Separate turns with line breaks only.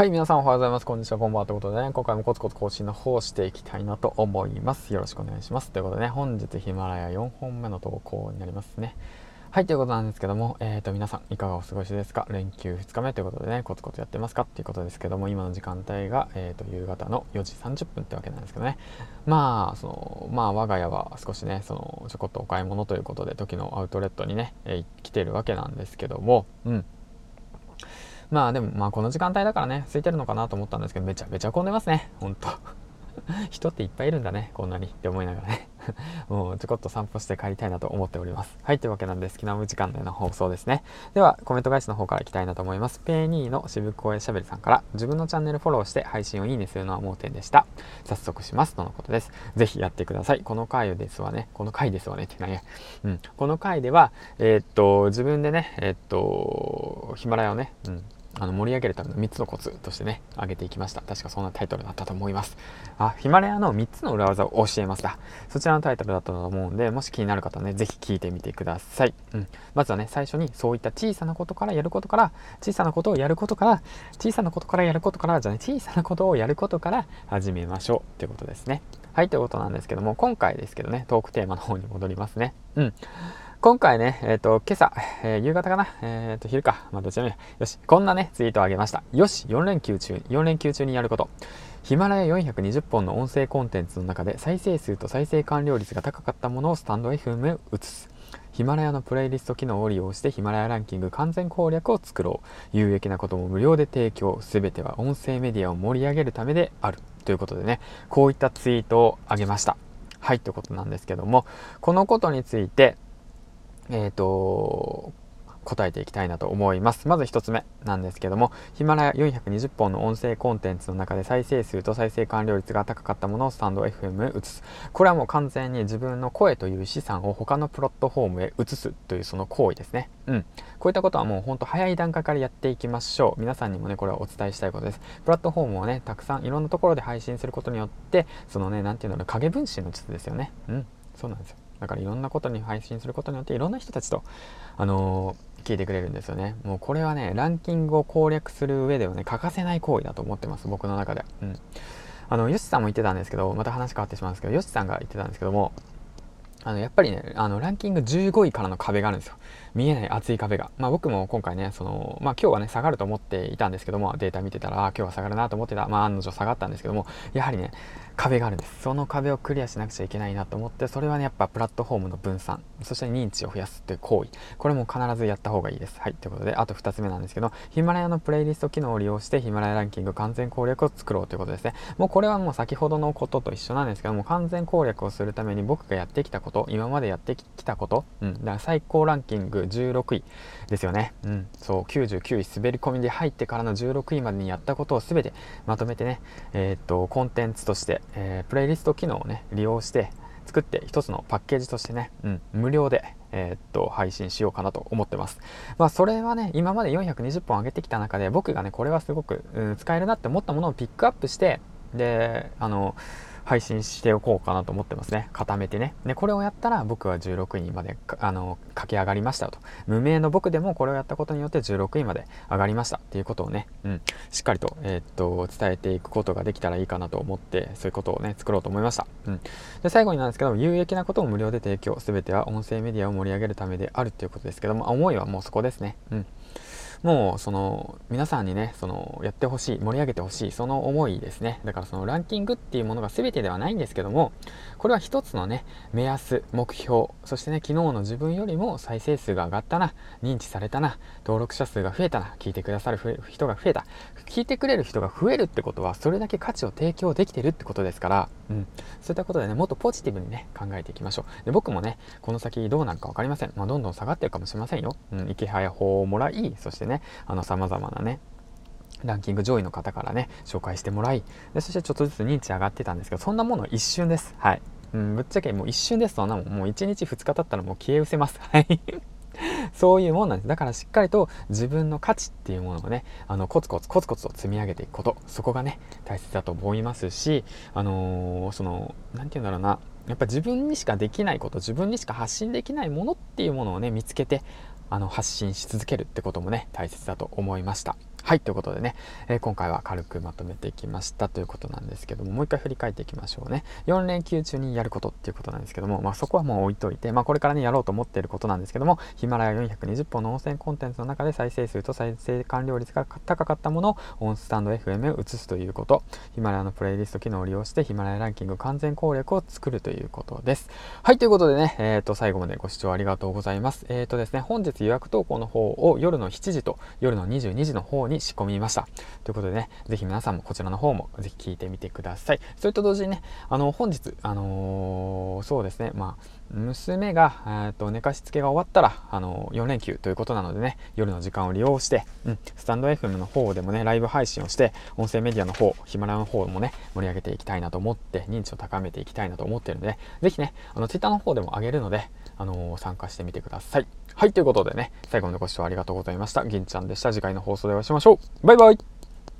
はい、皆さんおはようございます。こんにちは、こんばんは。ということでね、今回もコツコツ更新の方をしていきたいなと思います。よろしくお願いします。ということでね、本日ヒマラヤ4本目の投稿になりますね。はい、ということなんですけども、えっ、ー、と、皆さんいかがお過ごしですか？連休2日目ということでね、コツコツやってますか？っていうことですけども、今の時間帯が、えっ、ー、と、夕方の4時30分ってわけなんですけどね。まあ、その、まあ、我が家は少しね、その、ちょこっとお買い物ということで、時のアウトレットにね、えー、来てるわけなんですけども、うん。まあでも、まあこの時間帯だからね、空いてるのかなと思ったんですけど、めちゃめちゃ混んでますね。ほんと。人っていっぱいいるんだね、こんなにって思いながらね。もうちょこっと散歩して帰りたいなと思っております。はい、というわけなんで好きな時間での放送ですね。では、コメント返しの方からいきたいなと思います。ペーニーの渋声しゃべりさんから、自分のチャンネルフォローして配信をいいねするのは盲点でした。早速します。とのことです。ぜひやってください。この回ですわね。この回ですわねって何や。うん。この回では、えー、っと、自分でね、えー、っと、ヒマラヤをね、うん。あの盛り上げるための3つのコツとしてね、挙げていきました。確かそんなタイトルだったと思います。あ、ヒマラヤの3つの裏技を教えますだ。そちらのタイトルだったと思うんで、もし気になる方はね、ぜひ聞いてみてください。うん。まずはね、最初にそういった小さなことからやることから、小さなことをやることから、小さなことからやることから、じゃね、小さなことをやることから始めましょうっていうことですね。はい、ということなんですけども、今回ですけどね、トークテーマの方に戻りますね。うん。今回ね、えっ、ー、と、今朝、えー、夕方かな？えっ、ー、と、昼か。まあ、どちらもよし、こんなね、ツイートをあげました。よし、4連休中、4連休中にやること。ヒマラヤ420本の音声コンテンツの中で再生数と再生完了率が高かったものをスタンド FM へ移す。ヒマラヤのプレイリスト機能を利用してヒマラヤランキング完全攻略を作ろう。有益なことも無料で提供。すべては音声メディアを盛り上げるためである。ということでね、こういったツイートをあげました。はい、ということなんですけども、このことについて、えっ、ー、と、答えていきたいなと思います。まず1つ目なんですけども、ヒマラヤ420本の音声コンテンツの中で再生数と再生完了率が高かったものをスタンド FM へ移す。これはもう完全に自分の声という資産を他のプロットフォームへ移すというその行為ですね。うん。こういったことはもうほんと早い段階からやっていきましょう。皆さんにもね、これはお伝えしたいことです。プラットフォームをね、たくさんいろんなところで配信することによって、そのね、なんていうの、影分身の術ですよね。うん。そうなんですよ。だからいろんなことに配信することによっていろんな人たちと、あのー、聞いてくれるんですよね。もうこれはね、ランキングを攻略する上ではね、欠かせない行為だと思ってます、僕の中で。うん。あの、ヨシさんも言ってたんですけど、また話変わってしまうんですけど、ヨシさんが言ってたんですけども、あの、やっぱりね、あの、ランキング15位からの壁があるんですよ。見えない厚い壁が。まあ僕も今回ね、その、まあ今日はね、下がると思っていたんですけども、データ見てたら、今日は下がるなと思ってた。まあ案の定下がったんですけども、やはりね、壁があるんです。その壁をクリアしなくちゃいけないなと思って、それはね、やっぱプラットフォームの分散、そして認知を増やすっていう行為。これも必ずやった方がいいです。はい。ということで、あと2つ目なんですけど、ヒマラヤのプレイリスト機能を利用して、ヒマラヤランキング完全攻略を作ろうということですね。もうこれはもう先ほどのことと一緒なんですけども、完全攻略をするために僕がやってきたことこと、今までやってきたこと、うん。だから最高ランキング16位ですよね。うん。そう、99位滑り込みで入ってからの16位までにやったことを全てまとめてね、えー、っと、コンテンツとして、えー、プレイリスト機能をね、利用して作って一つのパッケージとしてね、うん、無料で、えー、っと、配信しようかなと思ってます。まあ、それはね、今まで420本上げてきた中で、僕がね、これはすごく、うん、使えるなって思ったものをピックアップして、で、あの、配信しておこうかなと思ってますね。固めてね。で、これをやったら僕は16位まで、あの、駆け上がりましたと。無名の僕でもこれをやったことによって16位まで上がりましたっていうことをね、うん、しっかりと、えー、っと、伝えていくことができたらいいかなと思って、そういうことをね、作ろうと思いました。うん。で、最後になんですけど、有益なことを無料で提供。すべては音声メディアを盛り上げるためであるっていうことですけども、思いはもうそこですね。うん。もうその皆さんにねそのやってほしい盛り上げてほしいその思いですね。だからそのランキングっていうものが全てではないんですけどもこれは一つのね目安目標そしてね昨日の自分よりも再生数が上がったな認知されたな登録者数が増えたな聞いてくださる人が増えた聞いてくれる人が増えるってことはそれだけ価値を提供できてるってことですから、うん、そういったことでねもっとポジティブにね考えていきましょう。で僕もねこの先どうなるか分かりません、まあ、どんどん下がってるかもしれませんよ、うん、池早法をもらいそしてねねあの様々なねランキング上位の方からね、紹介してもらい、でそしてちょっとずつ認知上がってたんですけど、そんなもの一瞬です。はい。うん、ぶっちゃけもう一瞬です、そんなもん。もう1日2日経ったらもう消え失せます。はい。そういうもんなんです。だからしっかりと自分の価値っていうものをね、あの、コツコツコツコツと積み上げていくこと、そこがね、大切だと思いますし、あのー、その、なんて言うんだろうな、やっぱ自分にしかできないこと、自分にしか発信できないものっていうものをね、見つけて、あの発信し続けるってこともね大切だと思いました。はい、ということでね、えー、今回は軽くまとめていきましたということなんですけども、もう一回振り返っていきましょうね。4連休中にやることっていうことなんですけども、まあそこはもう置いといて、まあこれからね、やろうと思っていることなんですけども、ヒマラヤ420本の音声コンテンツの中で再生数と再生完了率が高かったものをオンスタンド FM へ移すということ、ヒマラヤのプレイリスト機能を利用してヒマラヤランキング完全攻略を作るということです。はい、ということでね、えっ、ー、と、最後までご視聴ありがとうございます。えっ、ー、とですね、本日予約投稿の方を夜の7時と夜の22時の方にに仕込みました。ということでね、ぜひ皆さんもこちらの方もぜひ聞いてみてください。それと同時にね、あの、本日、あのー、そうですね、まあ、娘が、えーと、寝かしつけが終わったら、あの4連休ということなのでね、夜の時間を利用して、うん、スタンド FM の方でもね、ライブ配信をして、音声メディアの方、ヒマラヤの方もね、盛り上げていきたいなと思って、認知を高めていきたいなと思っているので、ぜひね、あの、Twitter の方でも上げるので、あのー、参加してみてください。はい、ということでね、最後までご視聴ありがとうございました。銀ちゃんでした。次回の放送でお会いしましょう。バイバイ